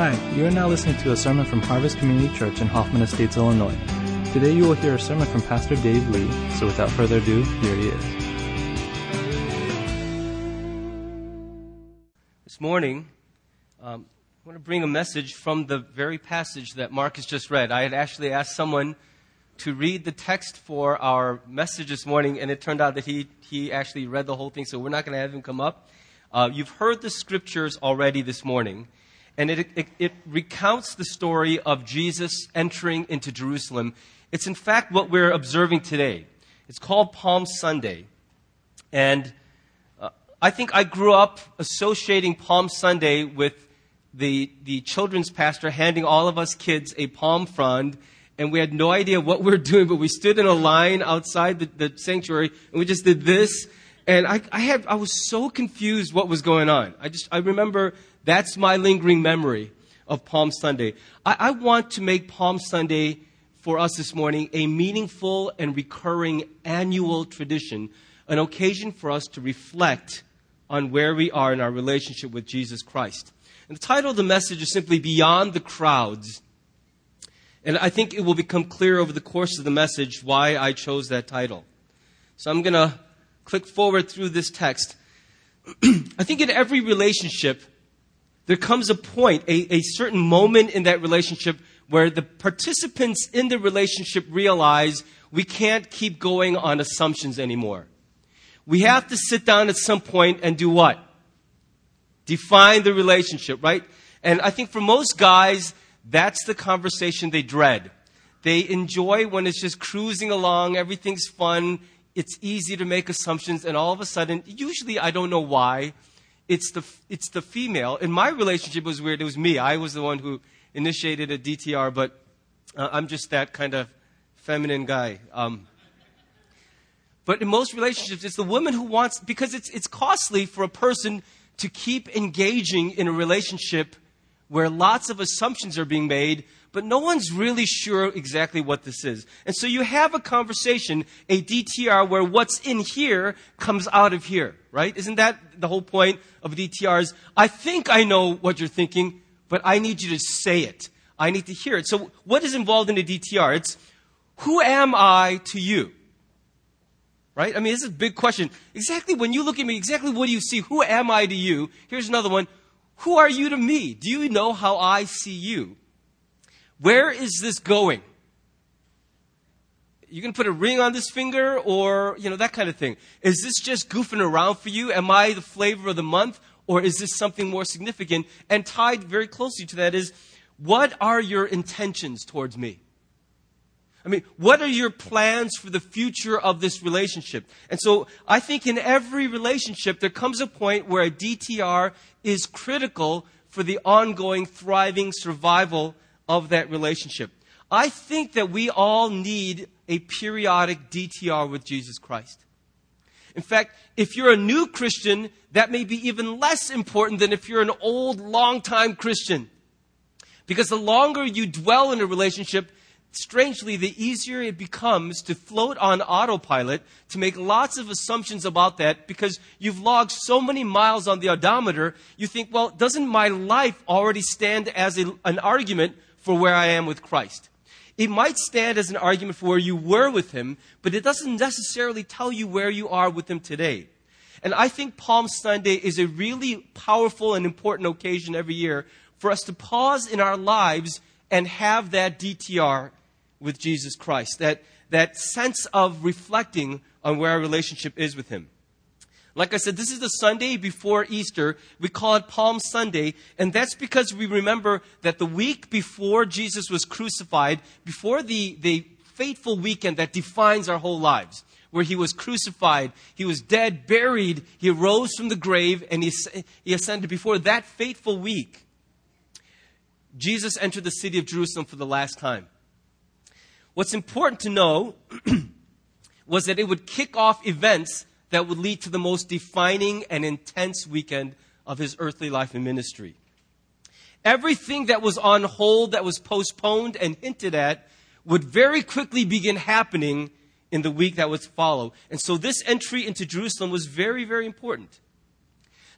Hi, you are now listening to a sermon from Harvest Community Church in Hoffman Estates, Illinois. Today you will hear a sermon from Pastor Dave Lee, so without further ado, here he is. This morning, um, I want to bring a message from the very passage that Mark has just read. I had actually asked someone to read the text for our message this morning, and it turned out that he, he actually read the whole thing, so we're not going to have him come up. Uh, you've heard the scriptures already this morning and it, it, it, recounts the story of Jesus entering into Jerusalem. It's in fact what we're observing today. It's called Palm Sunday. And uh, I think I grew up associating Palm Sunday with the, the children's pastor handing all of us kids a palm frond, and we had no idea what we were doing, but we stood in a line outside the, the sanctuary, and we just did this. And I, I, had, I was so confused what was going on. I just, I remember that's my lingering memory of Palm Sunday. I, I want to make Palm Sunday for us this morning a meaningful and recurring annual tradition, an occasion for us to reflect on where we are in our relationship with Jesus Christ. And the title of the message is simply Beyond the Crowds. And I think it will become clear over the course of the message why I chose that title. So I'm going to click forward through this text. I think in every relationship, there comes a point, a, a certain moment in that relationship where the participants in the relationship realize we can't keep going on assumptions anymore. We have to sit down at some point and do what? Define the relationship, right? And I think for most guys, that's the conversation they dread. They enjoy when it's just cruising along, everything's fun, it's easy to make assumptions, and all of a sudden, usually I don't know why, it's the, it's the female. In my relationship, was weird. It was me. I was the one who initiated a DTR, but uh, I'm just that kind of feminine guy. Um, but in most relationships, it's the woman who wants, because it's, it's costly for a person to keep engaging in a relationship where lots of assumptions are being made but no one's really sure exactly what this is. And so you have a conversation, a DTR, where what's in here comes out of here, right? Isn't that the whole point of DTRs? I think I know what you're thinking, but I need you to say it. I need to hear it. So what is involved in a DTR? It's, who am I to you? Right? I mean, this is a big question. Exactly when you look at me, exactly what do you see? Who am I to you? Here's another one. Who are you to me? Do you know how I see you? Where is this going? You can put a ring on this finger or, you know, that kind of thing. Is this just goofing around for you? Am I the flavor of the month? Or is this something more significant? And tied very closely to that is, what are your intentions towards me? I mean, what are your plans for the future of this relationship? And so I think in every relationship, there comes a point where a DTR is critical for the ongoing, thriving survival of that relationship. I think that we all need a periodic DTR with Jesus Christ. In fact, if you're a new Christian, that may be even less important than if you're an old, long-time Christian. Because the longer you dwell in a relationship, strangely, the easier it becomes to float on autopilot, to make lots of assumptions about that, because you've logged so many miles on the odometer, you think, well, doesn't my life already stand as a, an argument for where I am with Christ. It might stand as an argument for where you were with Him, but it doesn't necessarily tell you where you are with Him today. And I think Palm Sunday is a really powerful and important occasion every year for us to pause in our lives and have that DTR with Jesus Christ, that, that sense of reflecting on where our relationship is with Him. Like I said, this is the Sunday before Easter. We call it Palm Sunday, and that's because we remember that the week before Jesus was crucified, before the, the fateful weekend that defines our whole lives, where he was crucified, he was dead, buried, he arose from the grave, and he, he ascended before that fateful week. Jesus entered the city of Jerusalem for the last time. What's important to know was that it would kick off events that would lead to the most defining and intense weekend of his earthly life and ministry. Everything that was on hold, that was postponed and hinted at, would very quickly begin happening in the week that would follow. And so this entry into Jerusalem was very, very important.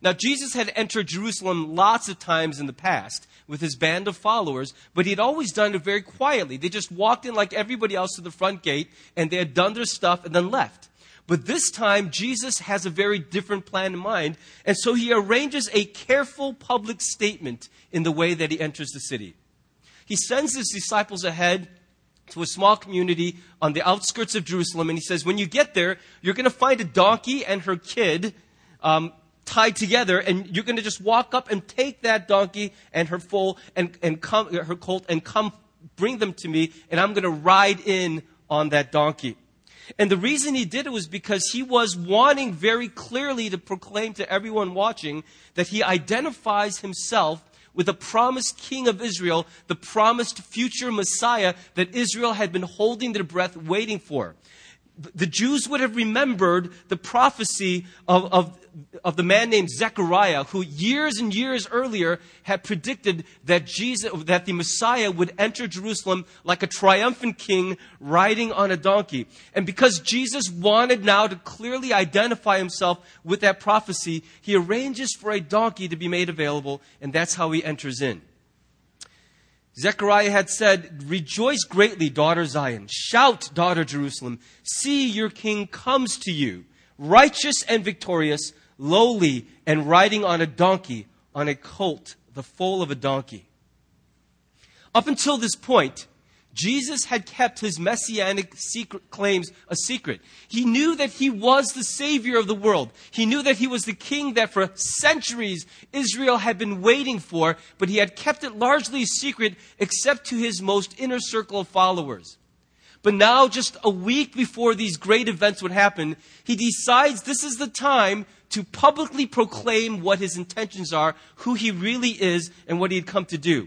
Now, Jesus had entered Jerusalem lots of times in the past with his band of followers, but he'd always done it very quietly. They just walked in like everybody else to the front gate, and they had done their stuff and then left. But this time, Jesus has a very different plan in mind, and so he arranges a careful public statement in the way that he enters the city. He sends his disciples ahead to a small community on the outskirts of Jerusalem, and he says, When you get there, you're going to find a donkey and her kid um, tied together, and you're going to just walk up and take that donkey and her foal and, and come, her colt and come bring them to me, and I'm going to ride in on that donkey. And the reason he did it was because he was wanting very clearly to proclaim to everyone watching that he identifies himself with the promised king of Israel, the promised future Messiah that Israel had been holding their breath waiting for the Jews would have remembered the prophecy of, of, of, the man named Zechariah, who years and years earlier had predicted that Jesus, that the Messiah would enter Jerusalem like a triumphant king riding on a donkey. And because Jesus wanted now to clearly identify himself with that prophecy, he arranges for a donkey to be made available, and that's how he enters in. Zechariah had said, Rejoice greatly, daughter Zion. Shout, daughter Jerusalem. See, your king comes to you, righteous and victorious, lowly and riding on a donkey, on a colt, the foal of a donkey. Up until this point, Jesus had kept his messianic secret claims a secret. He knew that he was the savior of the world. He knew that he was the king that for centuries Israel had been waiting for, but he had kept it largely secret except to his most inner circle of followers. But now, just a week before these great events would happen, he decides this is the time to publicly proclaim what his intentions are, who he really is, and what he had come to do.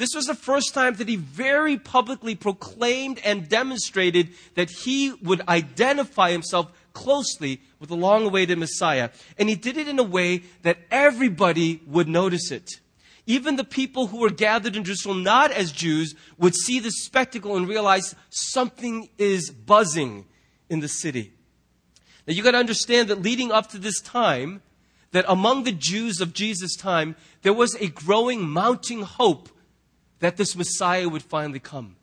This was the first time that he very publicly proclaimed and demonstrated that he would identify himself closely with the long awaited Messiah. And he did it in a way that everybody would notice it. Even the people who were gathered in Jerusalem, not as Jews, would see the spectacle and realize something is buzzing in the city. Now you got to understand that leading up to this time, that among the Jews of Jesus' time, there was a growing, mounting hope that this Messiah would finally come.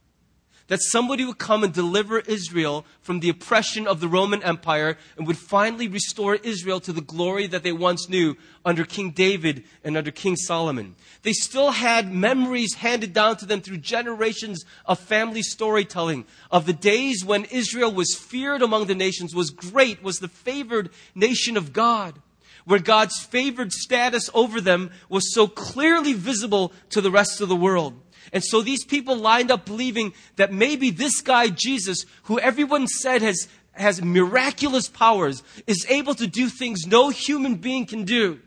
That somebody would come and deliver Israel from the oppression of the Roman Empire and would finally restore Israel to the glory that they once knew under King David and under King Solomon. They still had memories handed down to them through generations of family storytelling of the days when Israel was feared among the nations, was great, was the favored nation of God where God's favored status over them was so clearly visible to the rest of the world. And so these people lined up believing that maybe this guy, Jesus, who everyone said has, has miraculous powers, is able to do things no human being can do.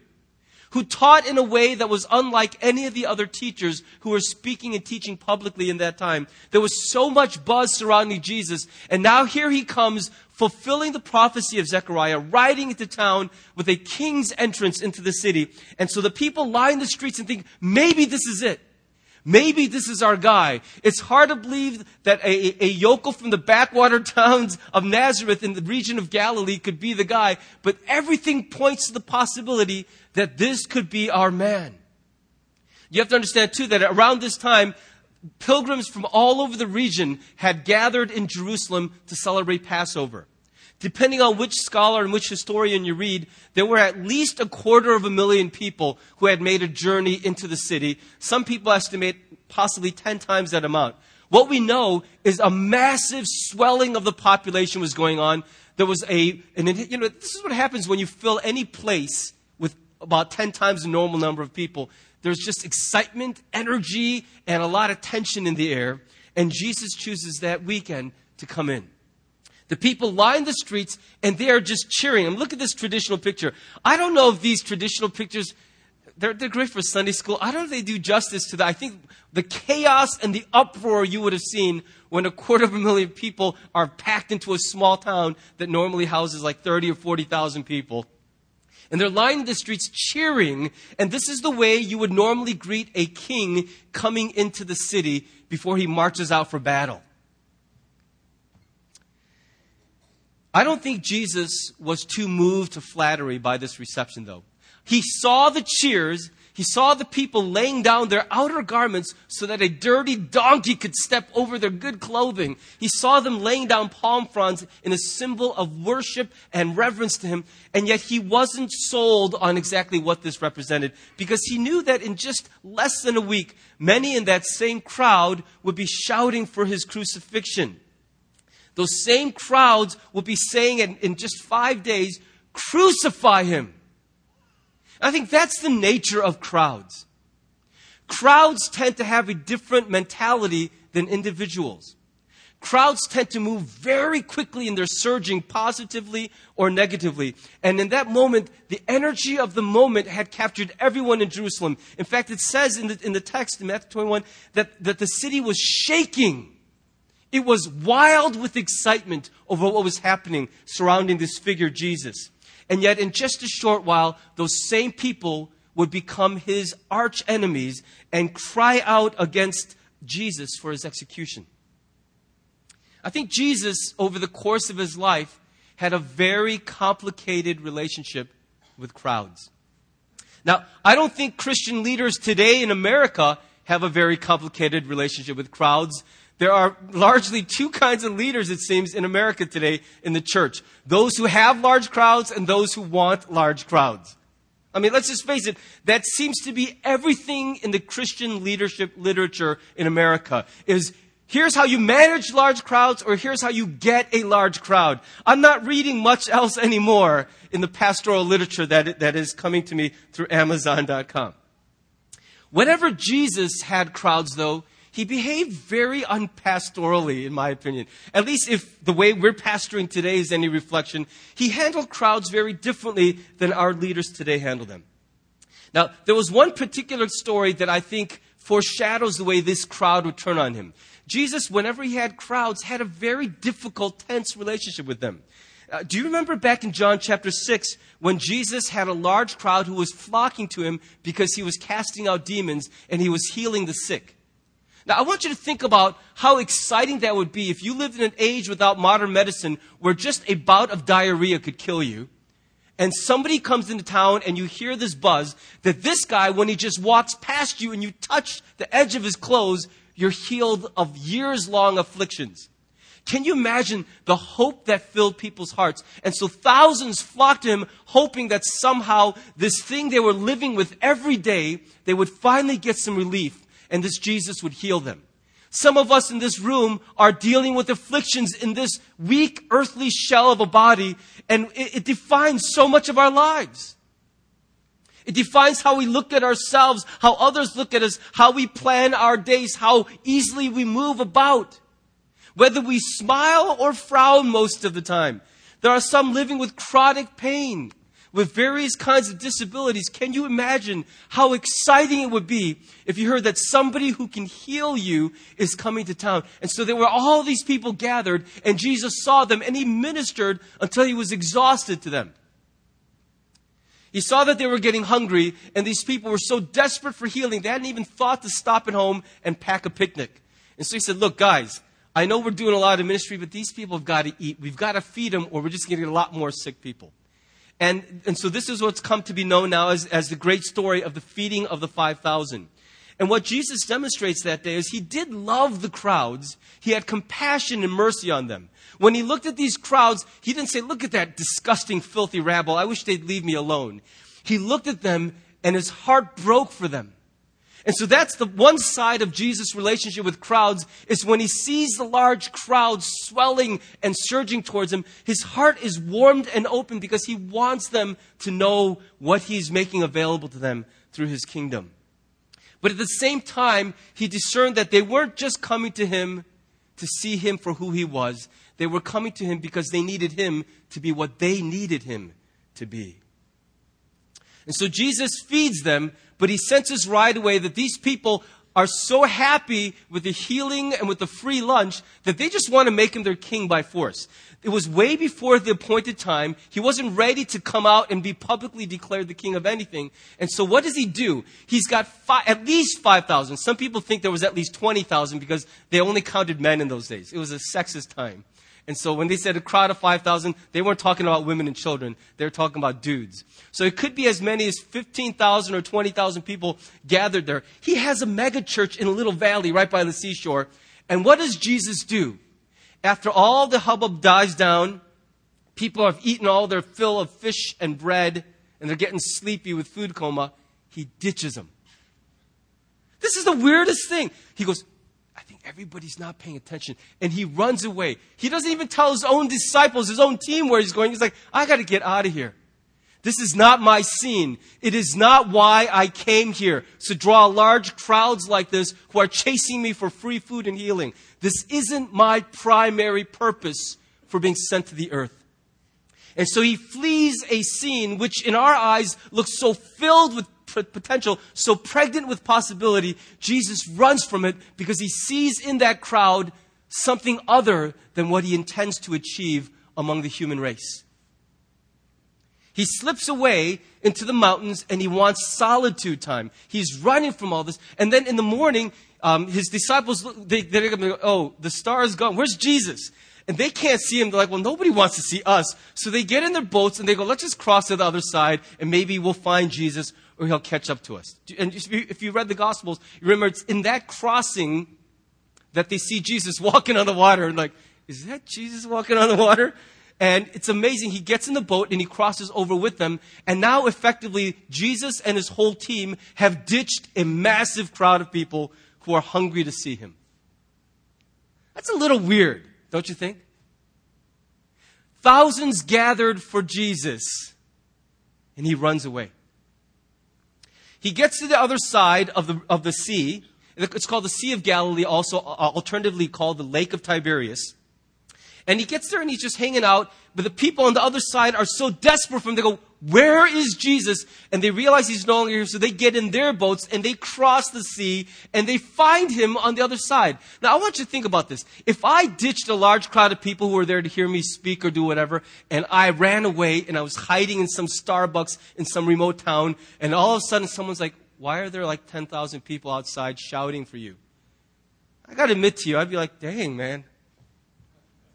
Who taught in a way that was unlike any of the other teachers who were speaking and teaching publicly in that time. There was so much buzz surrounding Jesus. And now here he comes, fulfilling the prophecy of Zechariah, riding into town with a king's entrance into the city. And so the people line the streets and think, maybe this is it. Maybe this is our guy. It's hard to believe that a, a yokel from the backwater towns of Nazareth in the region of Galilee could be the guy, but everything points to the possibility that this could be our man. You have to understand too that around this time, pilgrims from all over the region had gathered in Jerusalem to celebrate Passover. Depending on which scholar and which historian you read, there were at least a quarter of a million people who had made a journey into the city. Some people estimate possibly 10 times that amount. What we know is a massive swelling of the population was going on. There was a, and you know, this is what happens when you fill any place with about 10 times the normal number of people. There's just excitement, energy, and a lot of tension in the air. And Jesus chooses that weekend to come in. The people line the streets and they are just cheering. And look at this traditional picture. I don't know if these traditional pictures, they're, they're great for Sunday school. I don't know if they do justice to that. I think the chaos and the uproar you would have seen when a quarter of a million people are packed into a small town that normally houses like 30 or 40,000 people. And they're lining the streets cheering. And this is the way you would normally greet a king coming into the city before he marches out for battle. I don't think Jesus was too moved to flattery by this reception, though. He saw the cheers. He saw the people laying down their outer garments so that a dirty donkey could step over their good clothing. He saw them laying down palm fronds in a symbol of worship and reverence to him. And yet he wasn't sold on exactly what this represented because he knew that in just less than a week, many in that same crowd would be shouting for his crucifixion. Those same crowds will be saying in, in just five days, crucify him. I think that's the nature of crowds. Crowds tend to have a different mentality than individuals. Crowds tend to move very quickly in their surging positively or negatively. And in that moment, the energy of the moment had captured everyone in Jerusalem. In fact, it says in the, in the text in Matthew 21 that, that the city was shaking. It was wild with excitement over what was happening surrounding this figure, Jesus. And yet, in just a short while, those same people would become his arch enemies and cry out against Jesus for his execution. I think Jesus, over the course of his life, had a very complicated relationship with crowds. Now, I don't think Christian leaders today in America have a very complicated relationship with crowds. There are largely two kinds of leaders, it seems, in America today in the church. Those who have large crowds and those who want large crowds. I mean, let's just face it, that seems to be everything in the Christian leadership literature in America is here's how you manage large crowds or here's how you get a large crowd. I'm not reading much else anymore in the pastoral literature that, that is coming to me through Amazon.com. Whenever Jesus had crowds, though, he behaved very unpastorally, in my opinion. At least if the way we're pastoring today is any reflection, he handled crowds very differently than our leaders today handle them. Now, there was one particular story that I think foreshadows the way this crowd would turn on him. Jesus, whenever he had crowds, had a very difficult, tense relationship with them. Uh, do you remember back in John chapter 6 when Jesus had a large crowd who was flocking to him because he was casting out demons and he was healing the sick? Now, I want you to think about how exciting that would be if you lived in an age without modern medicine where just a bout of diarrhea could kill you. And somebody comes into town and you hear this buzz that this guy, when he just walks past you and you touch the edge of his clothes, you're healed of years long afflictions. Can you imagine the hope that filled people's hearts? And so thousands flocked to him, hoping that somehow this thing they were living with every day, they would finally get some relief and this Jesus would heal them. Some of us in this room are dealing with afflictions in this weak earthly shell of a body, and it, it, defines so much of our lives. It defines how we look at ourselves, how others look at us, how we plan our days, how easily we move about. Whether we smile or frown most of the time. There are some living with chronic pain with various kinds of disabilities, can you imagine how exciting it would be if you heard that somebody who can heal you is coming to town? And so there were all these people gathered, and Jesus saw them, and he ministered until he was exhausted to them. He saw that they were getting hungry, and these people were so desperate for healing, they hadn't even thought to stop at home and pack a picnic. And so he said, Look, guys, I know we're doing a lot of ministry, but these people have got to eat. We've got to feed them, or we're just going to get a lot more sick people. And, and so this is what's come to be known now as, as the great story of the feeding of the 5,000. And what Jesus demonstrates that day is he did love the crowds. He had compassion and mercy on them. When he looked at these crowds, he didn't say, look at that disgusting, filthy rabble. I wish they'd leave me alone. He looked at them and his heart broke for them. And so that's the one side of Jesus' relationship with crowds is when he sees the large crowds swelling and surging towards him, his heart is warmed and open because he wants them to know what he's making available to them through his kingdom. But at the same time, he discerned that they weren't just coming to him to see him for who he was. They were coming to him because they needed him to be what they needed him to be. And so Jesus feeds them, but he senses right away that these people are so happy with the healing and with the free lunch that they just want to make him their king by force. It was way before the appointed time. He wasn't ready to come out and be publicly declared the king of anything. And so what does he do? He's got five, at least 5,000. Some people think there was at least 20,000 because they only counted men in those days. It was a sexist time. And so when they said a crowd of 5,000, they weren't talking about women and children. They were talking about dudes. So it could be as many as 15,000 or 20,000 people gathered there. He has a mega church in a little valley right by the seashore. And what does Jesus do? After all the hubbub dies down, people have eaten all their fill of fish and bread, and they're getting sleepy with food coma, he ditches them. This is the weirdest thing. He goes, I think everybody's not paying attention. And he runs away. He doesn't even tell his own disciples, his own team where he's going. He's like, I got to get out of here. This is not my scene. It is not why I came here. To draw large crowds like this who are chasing me for free food and healing. This isn't my primary purpose for being sent to the earth. And so he flees a scene which in our eyes looks so filled with potential, so pregnant with possibility, Jesus runs from it because he sees in that crowd something other than what he intends to achieve among the human race. He slips away into the mountains and he wants solitude time. He's running from all this. And then in the morning, um, his disciples, they, they're going to go, oh, the star is gone. Where's Jesus? And they can't see him. They're like, well, nobody wants to see us. So they get in their boats and they go, let's just cross to the other side and maybe we'll find Jesus or he'll catch up to us. And if you read the Gospels, you remember it's in that crossing that they see Jesus walking on the water. And like, is that Jesus walking on the water? And it's amazing. He gets in the boat and he crosses over with them. And now, effectively, Jesus and his whole team have ditched a massive crowd of people who are hungry to see him. That's a little weird, don't you think? Thousands gathered for Jesus, and he runs away. He gets to the other side of the, of the sea. It's called the Sea of Galilee, also uh, alternatively called the Lake of Tiberias. And he gets there and he's just hanging out, but the people on the other side are so desperate for him. They go, Where is Jesus? And they realize he's no longer here, so they get in their boats and they cross the sea and they find him on the other side. Now, I want you to think about this. If I ditched a large crowd of people who were there to hear me speak or do whatever, and I ran away and I was hiding in some Starbucks in some remote town, and all of a sudden someone's like, Why are there like 10,000 people outside shouting for you? I gotta admit to you, I'd be like, Dang, man.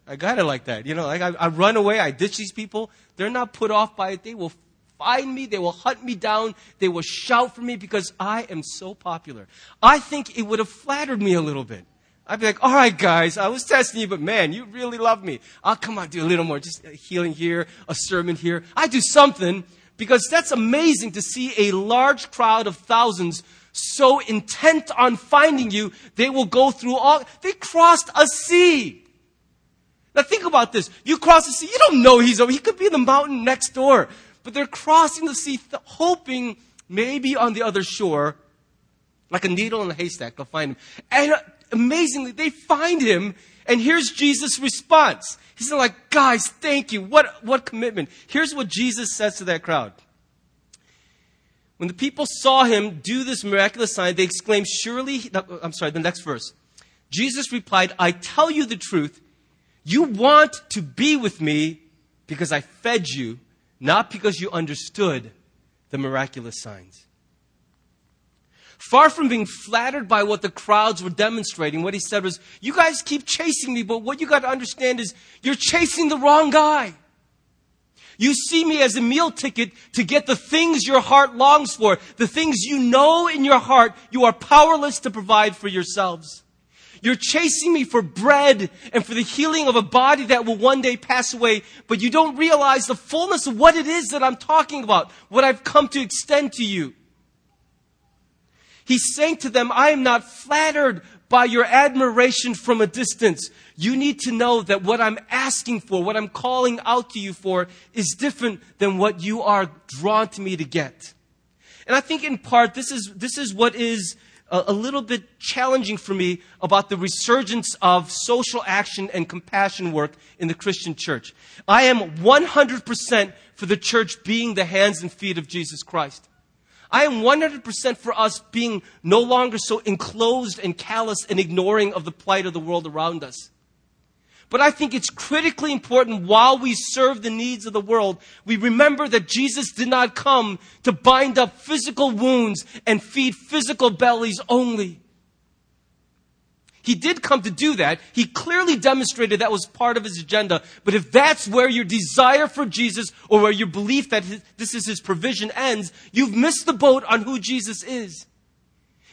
I got it like that. You know, like I, I run away, I ditch these people. They're not put off by it. They will find me, they will hunt me down, they will shout for me because I am so popular. I think it would have flattered me a little bit. I'd be like, all right, guys, I was testing you, but man, you really love me. I'll come on, do a little more, just healing here, a sermon here. I do something because that's amazing to see a large crowd of thousands so intent on finding you, they will go through all, they crossed a sea. Now think about this. You cross the sea, you don't know he's over. He could be in the mountain next door. But they're crossing the sea, th- hoping maybe on the other shore, like a needle in a haystack, they'll find him. And uh, amazingly, they find him, and here's Jesus' response. He's like, guys, thank you. What, what commitment. Here's what Jesus says to that crowd. When the people saw him do this miraculous sign, they exclaimed, Surely, I'm sorry, the next verse. Jesus replied, I tell you the truth. You want to be with me because I fed you, not because you understood the miraculous signs. Far from being flattered by what the crowds were demonstrating, what he said was, You guys keep chasing me, but what you got to understand is you're chasing the wrong guy. You see me as a meal ticket to get the things your heart longs for, the things you know in your heart you are powerless to provide for yourselves. You're chasing me for bread and for the healing of a body that will one day pass away, but you don't realize the fullness of what it is that I'm talking about, what I've come to extend to you. He's saying to them, I am not flattered by your admiration from a distance. You need to know that what I'm asking for, what I'm calling out to you for, is different than what you are drawn to me to get. And I think in part, this is, this is what is a, little bit challenging for me about the resurgence of social action and compassion work in the Christian church. I am 100% for the church being the hands and feet of Jesus Christ. I am 100% for us being no longer so enclosed and callous and ignoring of the plight of the world around us. But I think it's critically important while we serve the needs of the world, we remember that Jesus did not come to bind up physical wounds and feed physical bellies only. He did come to do that. He clearly demonstrated that was part of his agenda. But if that's where your desire for Jesus or where your belief that his, this is his provision ends, you've missed the boat on who Jesus is.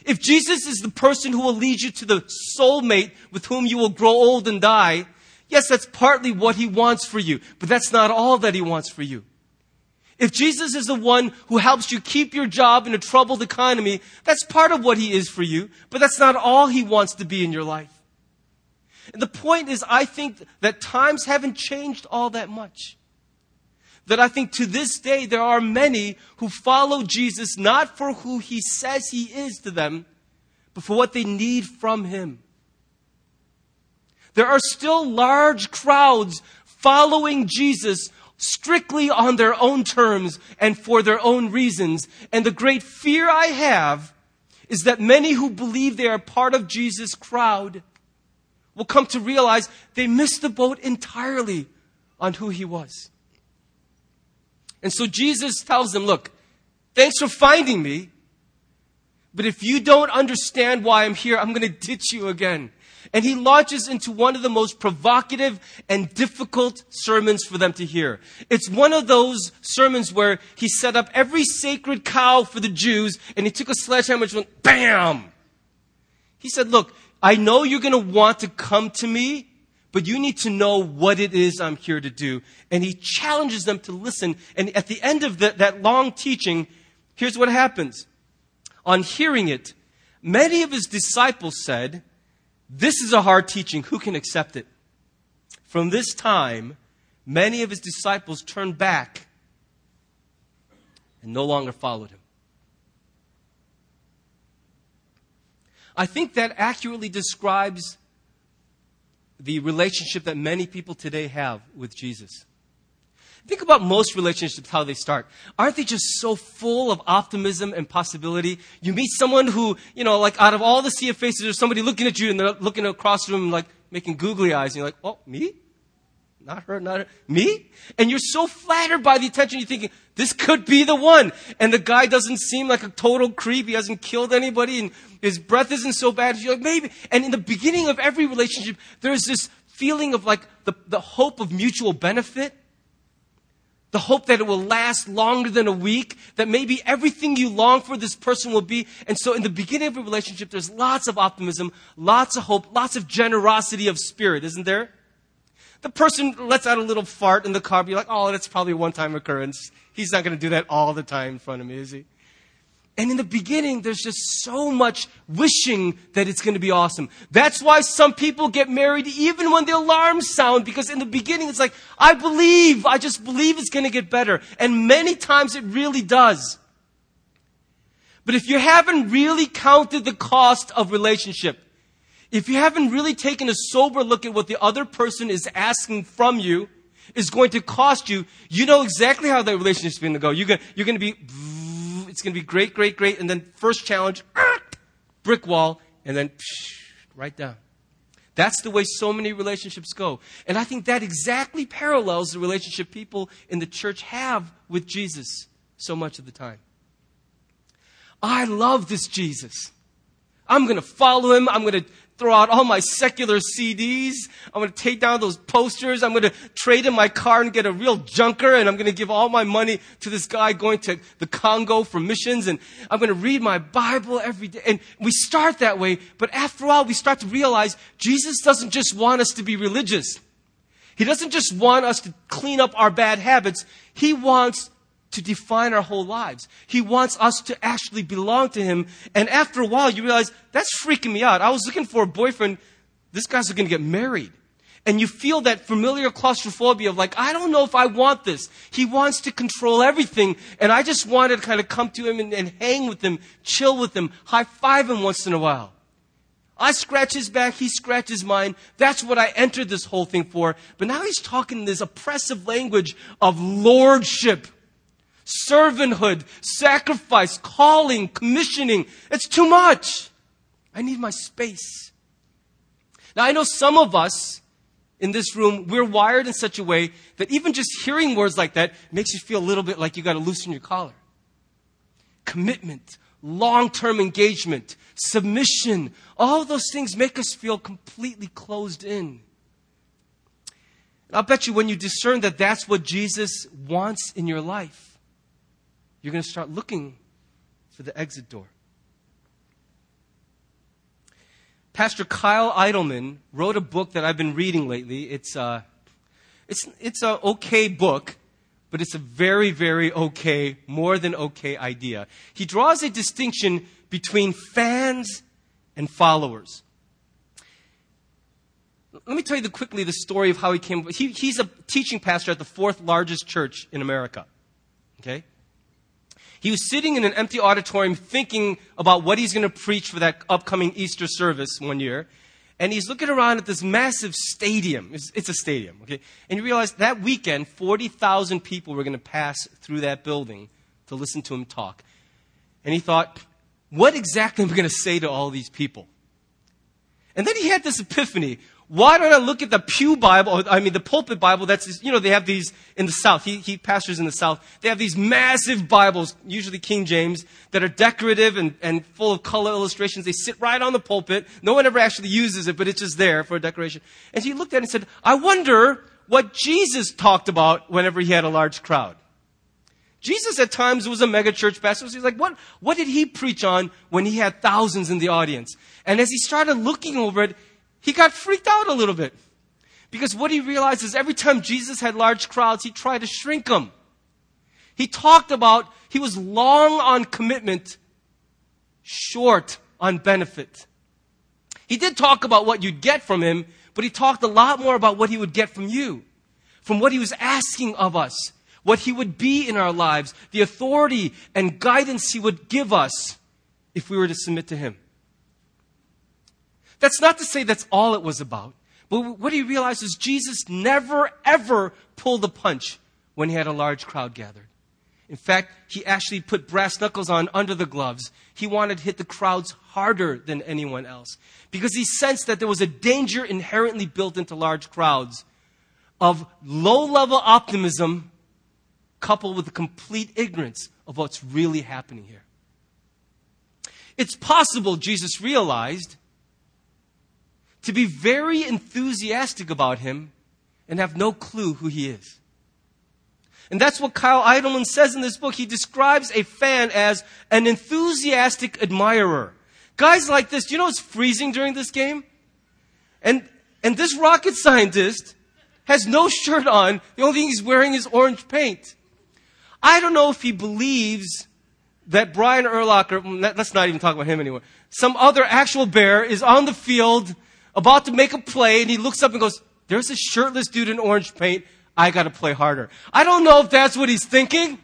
If Jesus is the person who will lead you to the soulmate with whom you will grow old and die, yes, that's partly what he wants for you, but that's not all that he wants for you. If Jesus is the one who helps you keep your job in a troubled economy, that's part of what he is for you, but that's not all he wants to be in your life. And the point is, I think that times haven't changed all that much. That I think to this day there are many who follow Jesus not for who he says he is to them, but for what they need from him. There are still large crowds following Jesus strictly on their own terms and for their own reasons. And the great fear I have is that many who believe they are part of Jesus' crowd will come to realize they missed the boat entirely on who he was. And so Jesus tells them, look, thanks for finding me, but if you don't understand why I'm here, I'm going to ditch you again. And he launches into one of the most provocative and difficult sermons for them to hear. It's one of those sermons where he set up every sacred cow for the Jews and he took a sledgehammer and went bam! He said, look, I know you're going to want to come to me, but you need to know what it is I'm here to do. And he challenges them to listen. And at the end of the, that long teaching, here's what happens. On hearing it, many of his disciples said, this is a hard teaching. Who can accept it? From this time, many of his disciples turned back and no longer followed him. I think that accurately describes the relationship that many people today have with Jesus. Think about most relationships, how they start. Aren't they just so full of optimism and possibility? You meet someone who, you know, like out of all the sea of faces, there's somebody looking at you and they're looking across the room like making googly eyes. And you're like, oh, me? Not her, not her. Me? And you're so flattered by the attention, you're thinking, this could be the one. And the guy doesn't seem like a total creep. He hasn't killed anybody and his breath isn't so bad. You're like, maybe. And in the beginning of every relationship, there's this feeling of like the, the hope of mutual benefit the hope that it will last longer than a week, that maybe everything you long for this person will be. And so in the beginning of a relationship, there's lots of optimism, lots of hope, lots of generosity of spirit, isn't there? The person lets out a little fart in the car, be like, oh, that's probably a one time occurrence. He's not going to do that all the time in front of me, is he? And in the beginning, there's just so much wishing that it's going to be awesome. That's why some people get married even when the alarms sound, because in the beginning, it's like, I believe, I just believe it's going to get better. And many times it really does. But if you haven't really counted the cost of relationship, if you haven't really taken a sober look at what the other person is asking from you, is going to cost you, you know exactly how that relationship is going to go. You're going, you're going to be it's going to be great, great, great. And then first challenge, ah, brick wall, and then right down. That's the way so many relationships go. And I think that exactly parallels the relationship people in the church have with Jesus so much of the time. I love this Jesus. I'm going to follow him. I'm going to throw out all my secular CDs. I'm going to take down those posters. I'm going to trade in my car and get a real junker. And I'm going to give all my money to this guy going to the Congo for missions. And I'm going to read my Bible every day. And we start that way. But after a while, we start to realize Jesus doesn't just want us to be religious. He doesn't just want us to clean up our bad habits. He wants to define our whole lives. He wants us to actually belong to Him. And after a while, you realize that's freaking me out. I was looking for a boyfriend. This guy's going to get married. And you feel that familiar claustrophobia of like, I don't know if I want this. He wants to control everything. And I just wanted to kind of come to him and, and hang with him, chill with him, high five him once in a while. I scratch his back, he scratches mine. That's what I entered this whole thing for. But now he's talking this oppressive language of lordship servanthood, sacrifice, calling, commissioning. It's too much. I need my space. Now, I know some of us in this room, we're wired in such a way that even just hearing words like that makes you feel a little bit like you got to loosen your collar. Commitment, long term engagement, submission. All those things make us feel completely closed in. I'll bet you when you discern that that's what Jesus wants in your life, you're going to start looking for the exit door. Pastor Kyle Idleman wrote a book that I've been reading lately. It's, uh, it's, it's an okay book, but it's a very, very okay, more than okay idea. He draws a distinction between fans and followers. Let me tell you the, quickly the story of how he came. He, he's a teaching pastor at the fourth largest church in America. Okay? He was sitting in an empty auditorium thinking about what he's going to preach for that upcoming Easter service one year. And he's looking around at this massive stadium. It's, it's a stadium, okay? And he realized that weekend, 40,000 people were going to pass through that building to listen to him talk. And he thought, what exactly am I going to say to all these people? And then he had this epiphany. Why don't I look at the Pew Bible, I mean the pulpit Bible that's, you know, they have these in the South. He, he pastors in the South. They have these massive Bibles, usually King James, that are decorative and, and full of color illustrations. They sit right on the pulpit. No one ever actually uses it, but it's just there for a decoration. And he looked at it and said, I wonder what Jesus talked about whenever he had a large crowd. Jesus at times was a megachurch pastor. So he's like, what, what did he preach on when he had thousands in the audience? And as he started looking over it, he got freaked out a little bit. Because what he realized is every time Jesus had large crowds, he tried to shrink them. He talked about, he was long on commitment, short on benefit. He did talk about what you'd get from him, but he talked a lot more about what he would get from you, from what he was asking of us, what he would be in our lives, the authority and guidance he would give us if we were to submit to him. That's not to say that's all it was about. But what he realized is Jesus never, ever pulled a punch when he had a large crowd gathered. In fact, he actually put brass knuckles on under the gloves. He wanted to hit the crowds harder than anyone else because he sensed that there was a danger inherently built into large crowds of low level optimism coupled with a complete ignorance of what's really happening here. It's possible Jesus realized to be very enthusiastic about him and have no clue who he is. And that's what Kyle Idleman says in this book. He describes a fan as an enthusiastic admirer. Guys like this, you know it's freezing during this game? And, and this rocket scientist has no shirt on. The only thing he's wearing is orange paint. I don't know if he believes that Brian Urlacher, let's not even talk about him anymore, some other actual bear is on the field about to make a play, and he looks up and goes, There's a shirtless dude in orange paint. I got to play harder. I don't know if that's what he's thinking.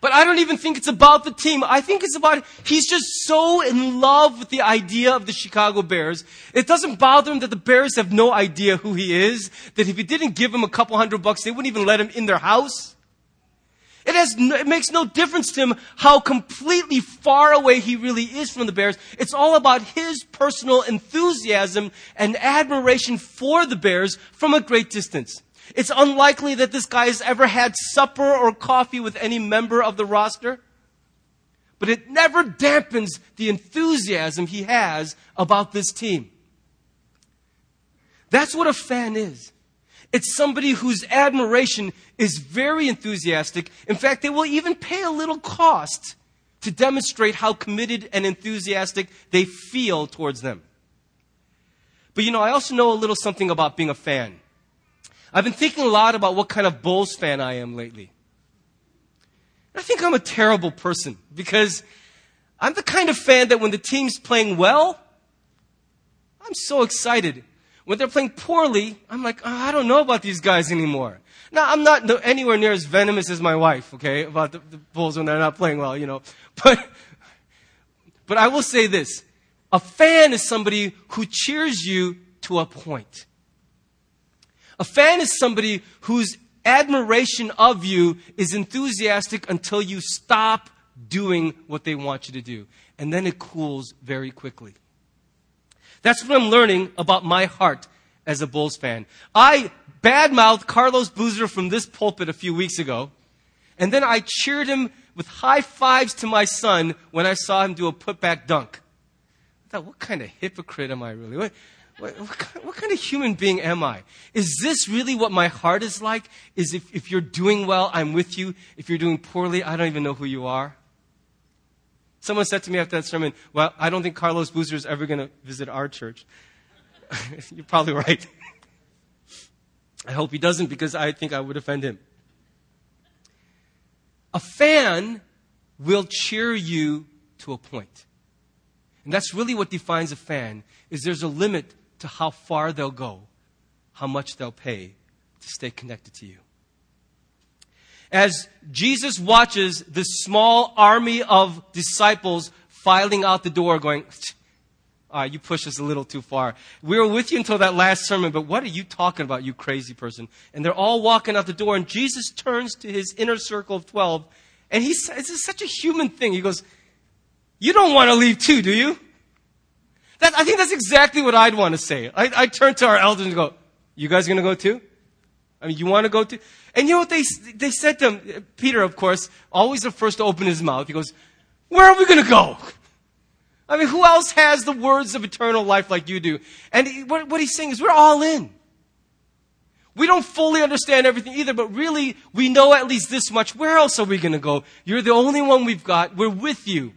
But I don't even think it's about the team. I think it's about, he's just so in love with the idea of the Chicago Bears. It doesn't bother him that the Bears have no idea who he is, that if he didn't give him a couple hundred bucks, they wouldn't even let him in their house. It, has, it makes no difference to him how completely far away he really is from the Bears. It's all about his personal enthusiasm and admiration for the Bears from a great distance. It's unlikely that this guy has ever had supper or coffee with any member of the roster, but it never dampens the enthusiasm he has about this team. That's what a fan is. It's somebody whose admiration is very enthusiastic. In fact, they will even pay a little cost to demonstrate how committed and enthusiastic they feel towards them. But you know, I also know a little something about being a fan. I've been thinking a lot about what kind of Bulls fan I am lately. I think I'm a terrible person because I'm the kind of fan that when the team's playing well, I'm so excited. When they're playing poorly, I'm like, oh, I don't know about these guys anymore. Now, I'm not anywhere near as venomous as my wife, okay, about the, the Bulls when they're not playing well, you know. But, but I will say this. A fan is somebody who cheers you to a point. A fan is somebody whose admiration of you is enthusiastic until you stop doing what they want you to do. And then it cools very quickly. That's what I'm learning about my heart as a Bulls fan. I badmouthed Carlos Boozer from this pulpit a few weeks ago. And then I cheered him with high fives to my son when I saw him do a putback dunk. I thought, what kind of hypocrite am I really? What, what, what, kind, kind of human being am I? Is this really what my heart is like? Is if, if you're doing well, I'm with you. If you're doing poorly, I don't even know who you are. Someone said to me after that sermon, Well, I don't think Carlos Boozer is ever going to visit our church. You're probably right. I hope he doesn't because I think I would offend him. A fan will cheer you to a point. And that's really what defines a fan is there's a limit to how far they'll go, how much they'll pay to stay connected to you. As Jesus watches this small army of disciples filing out the door going, all right, you push us a little too far. We were with you until that last sermon, but what are you talking about, you crazy person? And they're all walking out the door, and Jesus turns to his inner circle of 12, and he says, it's such a human thing. He goes, You don't want to leave too, do you? That, I think that's exactly what I'd want to say. I, I turn to our elders and go, You guys going to go too? I mean, you want to go to? And you know what they, they said to him? Peter, of course, always the first to open his mouth. He goes, Where are we going to go? I mean, who else has the words of eternal life like you do? And he, what, what he's saying is, we're all in. We don't fully understand everything either, but really, we know at least this much. Where else are we going to go? You're the only one we've got. We're with you.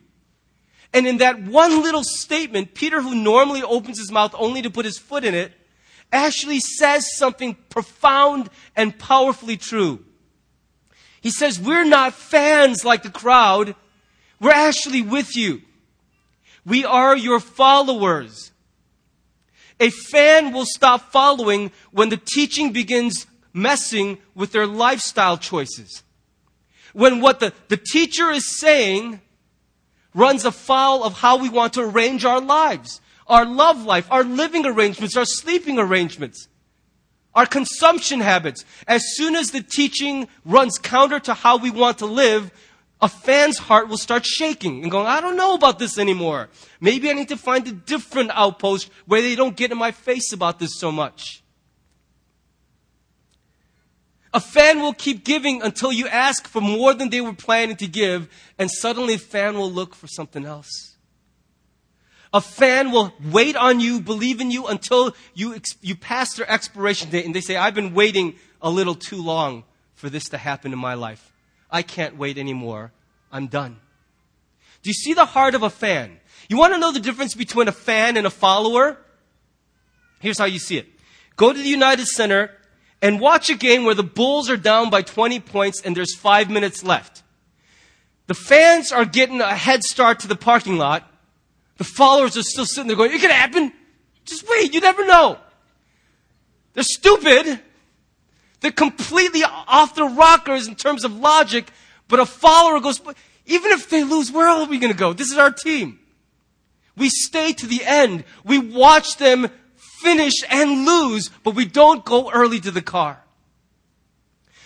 And in that one little statement, Peter, who normally opens his mouth only to put his foot in it, actually says something profound and powerfully true. He says, We're not fans like the crowd. We're actually with you. We are your followers. A fan will stop following when the teaching begins messing with their lifestyle choices. When what the, the teacher is saying runs afoul of how we want to arrange our lives, our love life, our living arrangements, our sleeping arrangements, our consumption habits. As soon as the teaching runs counter to how we want to live, a fan's heart will start shaking and going, I don't know about this anymore. Maybe I need to find a different outpost where they don't get in my face about this so much. A fan will keep giving until you ask for more than they were planning to give, and suddenly a fan will look for something else. A fan will wait on you, believe in you until you, you pass their expiration date and they say, I've been waiting a little too long for this to happen in my life. I can't wait anymore. I'm done. Do you see the heart of a fan? You want to know the difference between a fan and a follower? Here's how you see it. Go to the United Center and watch a game where the Bulls are down by 20 points and there's five minutes left. The fans are getting a head start to the parking lot. The followers are still sitting there going, it could happen. Just wait, you never know. They're stupid. They're completely off the rockers in terms of logic, but a follower goes, even if they lose, where are we going to go? This is our team. We stay to the end. We watch them finish and lose, but we don't go early to the car.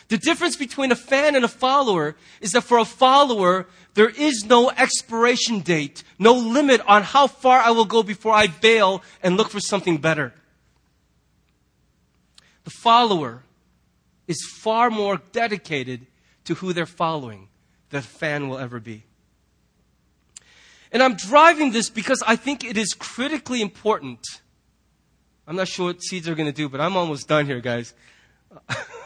The difference between a fan and a follower is that for a follower, there is no expiration date, no limit on how far I will go before I bail and look for something better. The follower is far more dedicated to who they're following than a fan will ever be. And I'm driving this because I think it is critically important. I'm not sure what seeds are going to do, but I'm almost done here, guys.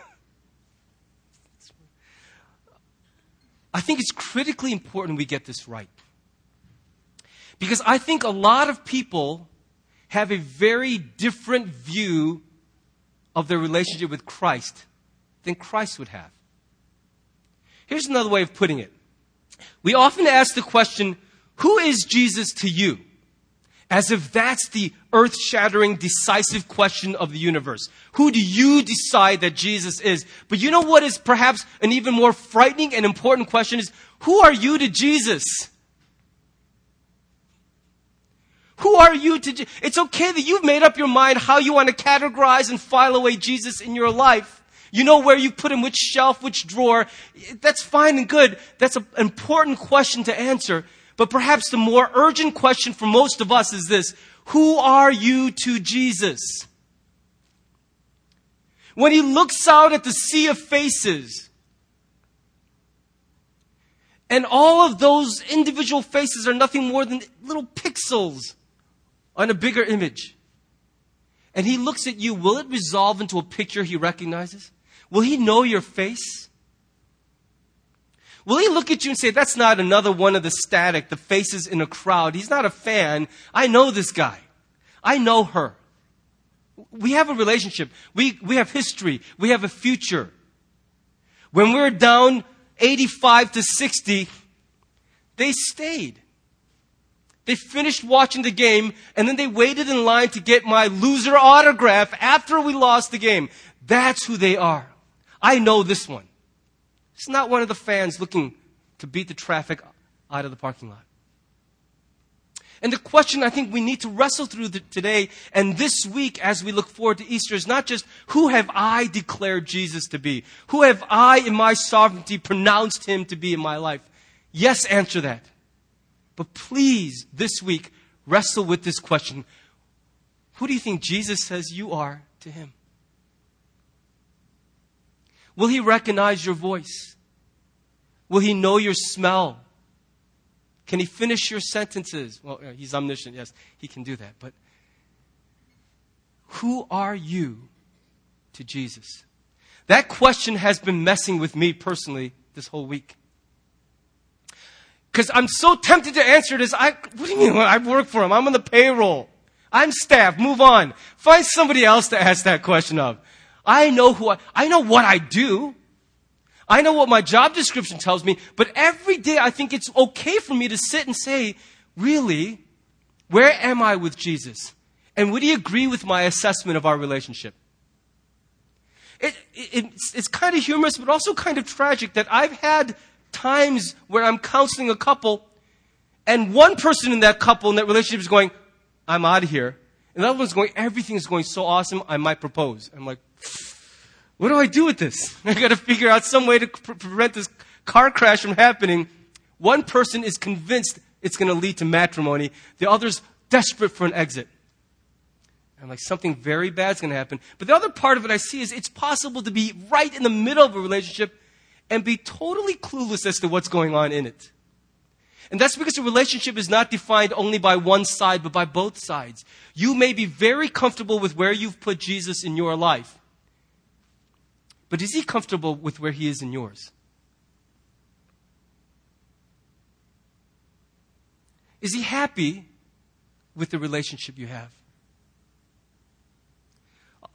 I think it's critically important we get this right. Because I think a lot of people have a very different view of their relationship with Christ than Christ would have. Here's another way of putting it. We often ask the question, who is Jesus to you? As if that's the earth shattering, decisive question of the universe. Who do you decide that Jesus is? But you know what is perhaps an even more frightening and important question is, who are you to Jesus? Who are you to, it's okay that you've made up your mind how you want to categorize and file away Jesus in your life. You know where you put him, which shelf, which drawer. That's fine and good. That's an important question to answer. But perhaps the more urgent question for most of us is this Who are you to Jesus? When he looks out at the sea of faces, And all of those individual faces are nothing more than little pixels on a bigger image. And he looks at you. Will it resolve into a picture he recognizes? Will he know your face? Will he look at you and say, that's not another one of the static, the faces in a crowd? He's not a fan. I know this guy. I know her. We have a relationship. We, we have history. We have a future. When we we're down 85 to 60, they stayed. They finished watching the game and then they waited in line to get my loser autograph after we lost the game. That's who they are. I know this one. It's not one of the fans looking to beat the traffic out of the parking lot. And the question I think we need to wrestle through today and this week as we look forward to Easter is not just who have I declared Jesus to be? Who have I in my sovereignty pronounced him to be in my life? Yes, answer that. But please, this week, wrestle with this question. Who do you think Jesus says you are to him? Will he recognize your voice? Will he know your smell? Can he finish your sentences? Well, he's omniscient, yes, he can do that. But who are you to Jesus? That question has been messing with me personally this whole week. Because I'm so tempted to answer this. I, what do you mean? I work for him. I'm on the payroll. I'm staff. Move on. Find somebody else to ask that question of. I know who I, I know what I do. I know what my job description tells me, but every day I think it's okay for me to sit and say, really, where am I with Jesus? And would he agree with my assessment of our relationship? It, it, it's, it's kind of humorous, but also kind of tragic that I've had times where I'm counseling a couple, and one person in that couple in that relationship is going, I'm out of here. And the other one's going, everything's going so awesome, I might propose. I'm like, what do I do with this? I gotta figure out some way to pre- prevent this car crash from happening. One person is convinced it's gonna lead to matrimony. The other's desperate for an exit. I'm like, something very bad's gonna happen. But the other part of it I see is it's possible to be right in the middle of a relationship and be totally clueless as to what's going on in it. And that's because a relationship is not defined only by one side, but by both sides. You may be very comfortable with where you've put Jesus in your life. But is he comfortable with where he is in yours? Is he happy with the relationship you have?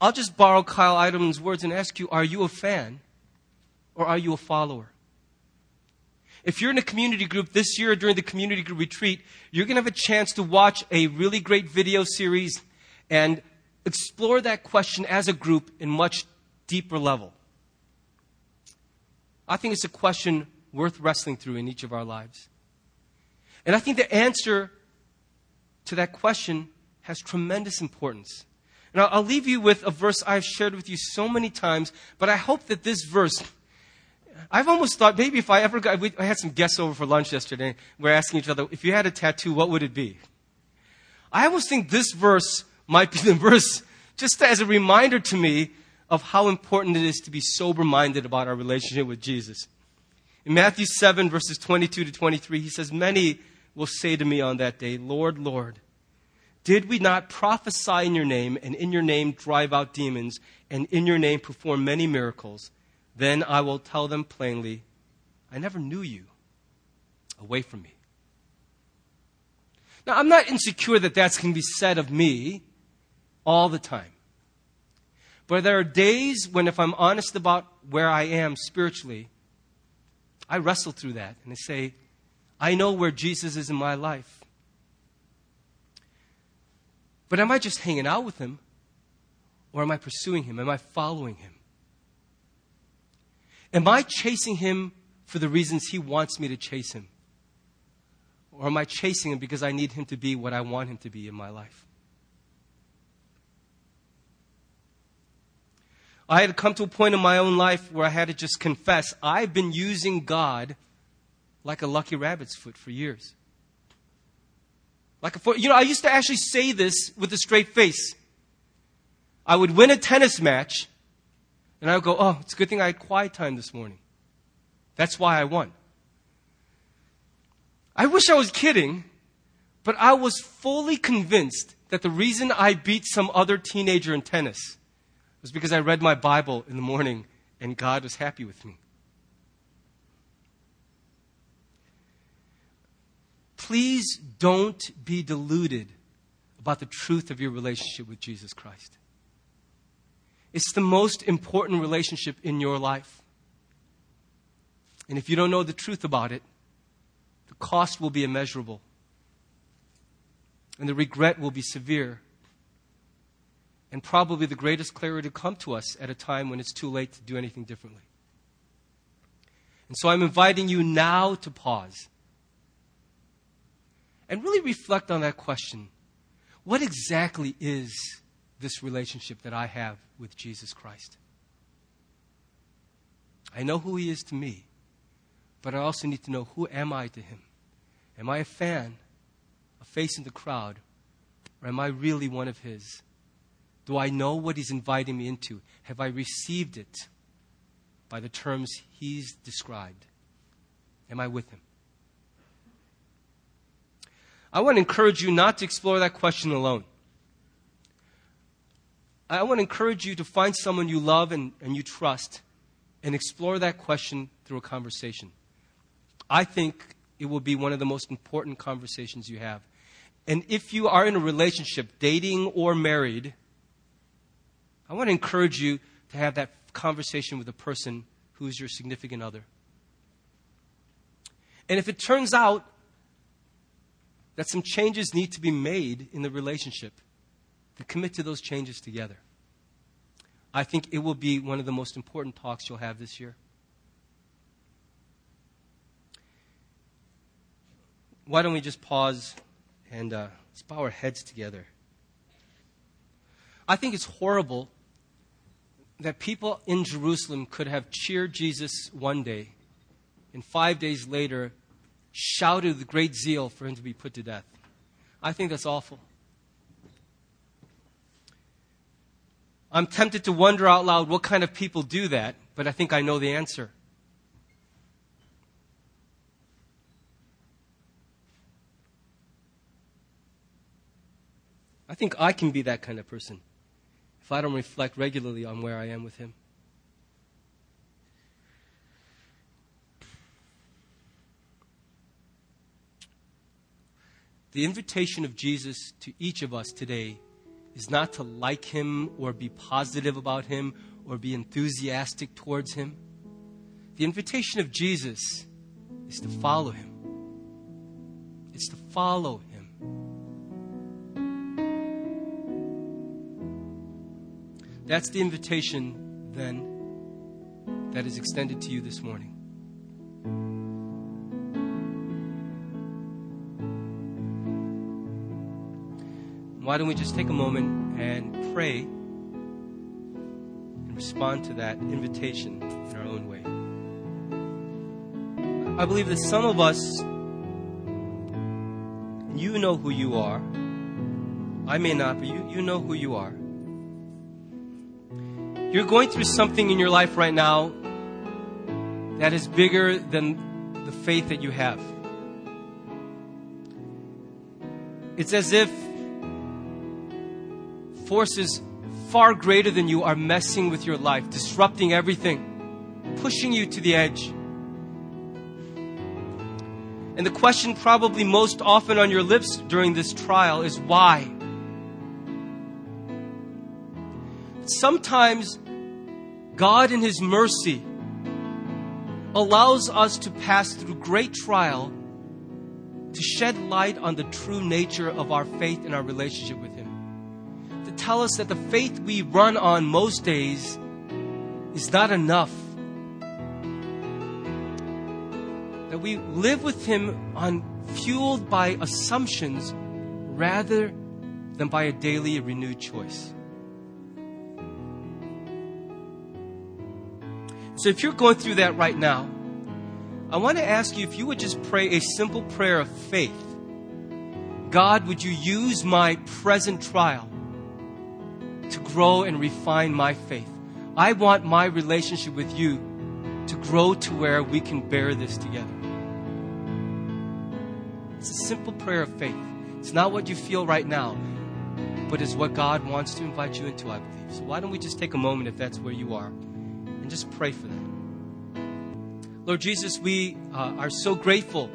I'll just borrow Kyle Idleman's words and ask you are you a fan or are you a follower? If you're in a community group this year during the community group retreat, you're going to have a chance to watch a really great video series and explore that question as a group in much deeper level. I think it's a question worth wrestling through in each of our lives. And I think the answer to that question has tremendous importance. And I'll, I'll leave you with a verse I've shared with you so many times, but I hope that this verse I've almost thought maybe if I ever got, we, I had some guests over for lunch yesterday. We're asking each other, if you had a tattoo, what would it be? I almost think this verse might be the verse just as a reminder to me of how important it is to be sober minded about our relationship with Jesus. In Matthew 7, verses 22 to 23, he says, Many will say to me on that day, Lord, Lord, did we not prophesy in your name, and in your name drive out demons, and in your name perform many miracles? Then I will tell them plainly, I never knew you. Away from me. Now, I'm not insecure that that's going to be said of me all the time. But there are days when, if I'm honest about where I am spiritually, I wrestle through that and I say, I know where Jesus is in my life. But am I just hanging out with him? Or am I pursuing him? Am I following him? Am I chasing him for the reasons he wants me to chase him? Or am I chasing him because I need him to be what I want him to be in my life? I had come to a point in my own life where I had to just confess I've been using God like a lucky rabbit's foot for years. Like a foot, you know, I used to actually say this with a straight face. I would win a tennis match and I would go, oh, it's a good thing I had quiet time this morning. That's why I won. I wish I was kidding, but I was fully convinced that the reason I beat some other teenager in tennis was because I read my Bible in the morning and God was happy with me. Please don't be deluded about the truth of your relationship with Jesus Christ. It's the most important relationship in your life. And if you don't know the truth about it, the cost will be immeasurable. And the regret will be severe. And probably the greatest clarity to come to us at a time when it's too late to do anything differently. And so I'm inviting you now to pause and really reflect on that question. What exactly is this relationship that I have with Jesus Christ? I know who he is to me, but I also need to know who am I to him? Am I a fan, a face in the crowd, or am I really one of his? Do I know what he's inviting me into? Have I received it by the terms he's described? Am I with him? I want to encourage you not to explore that question alone. I want to encourage you to find someone you love and, and you trust and explore that question through a conversation. I think it will be one of the most important conversations you have. And if you are in a relationship, dating or married, I want to encourage you to have that conversation with the person who is your significant other. And if it turns out that some changes need to be made in the relationship, to commit to those changes together. I think it will be one of the most important talks you'll have this year. Why don't we just pause and uh, let's bow our heads together? I think it's horrible that people in Jerusalem could have cheered Jesus one day, and five days later, shouted with great zeal for him to be put to death. I think that's awful. I'm tempted to wonder out loud what kind of people do that, but I think I know the answer. I think I can be that kind of person if I don't reflect regularly on where I am with Him. The invitation of Jesus to each of us today is not to like him or be positive about him or be enthusiastic towards him. The invitation of Jesus is to follow him. It's to follow him. That's the invitation, then, that is extended to you this morning. Why don't we just take a moment and pray and respond to that invitation in our own way? I believe that some of us, you know who you are. I may not, but you, you know who you are. You're going through something in your life right now that is bigger than the faith that you have. It's as if forces far greater than you are messing with your life, disrupting everything, pushing you to the edge. And the question, probably most often on your lips during this trial, is why? Sometimes God, in His mercy, allows us to pass through great trial to shed light on the true nature of our faith and our relationship with Him To tell us that the faith we run on most days is not enough. That we live with Him on fueled by assumptions rather than by a daily renewed choice. So if you're going through that right now, I want to ask you if you would just pray a simple prayer of faith. God, would you use my present trial to grow and refine my faith. I want my relationship with you to grow to where we can bear this together. It's a simple prayer of faith. It's not what you feel right now, but it's what God wants to invite you into, I believe. So why don't we just take a moment, if that's where you are, and just pray for that. Lord Jesus, we uh, are so grateful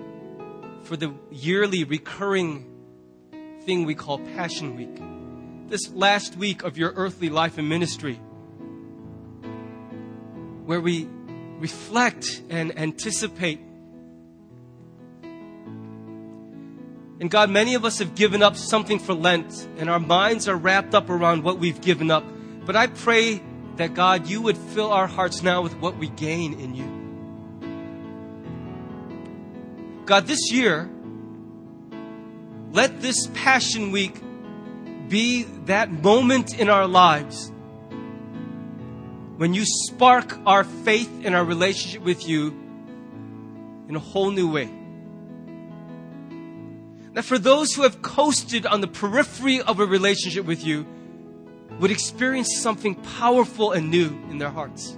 for the yearly recurring thing we call Passion Week. This last week of your earthly life and ministry, where we reflect and anticipate. And God, many of us have given up something for Lent, and our minds are wrapped up around what we've given up. But I pray that God, you would fill our hearts now with what we gain in you. God, this year, let this Passion Week be that moment in our lives when you spark our faith and our relationship with you in a whole new way. That for those who have coasted on the periphery of a relationship with you, would experience something powerful and new in their hearts.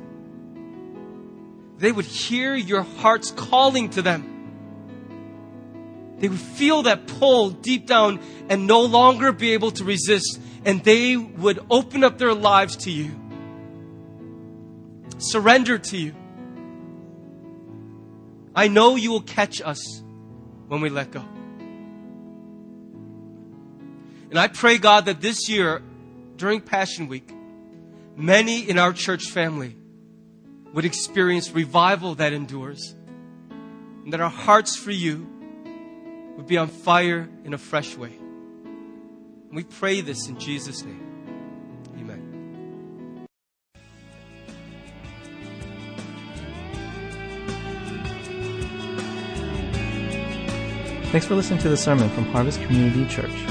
They would hear your heart's calling to them. They would feel that pull deep down and no longer be able to resist, and they would open up their lives to you surrender to you. I know you will catch us when we let go. And I pray, God, that this year, during Passion Week, many in our church family would experience revival that endures, and that our hearts for you would be on fire in a fresh way. We pray this in Jesus' name. Amen. Thanks for listening to the sermon from Harvest Community Church.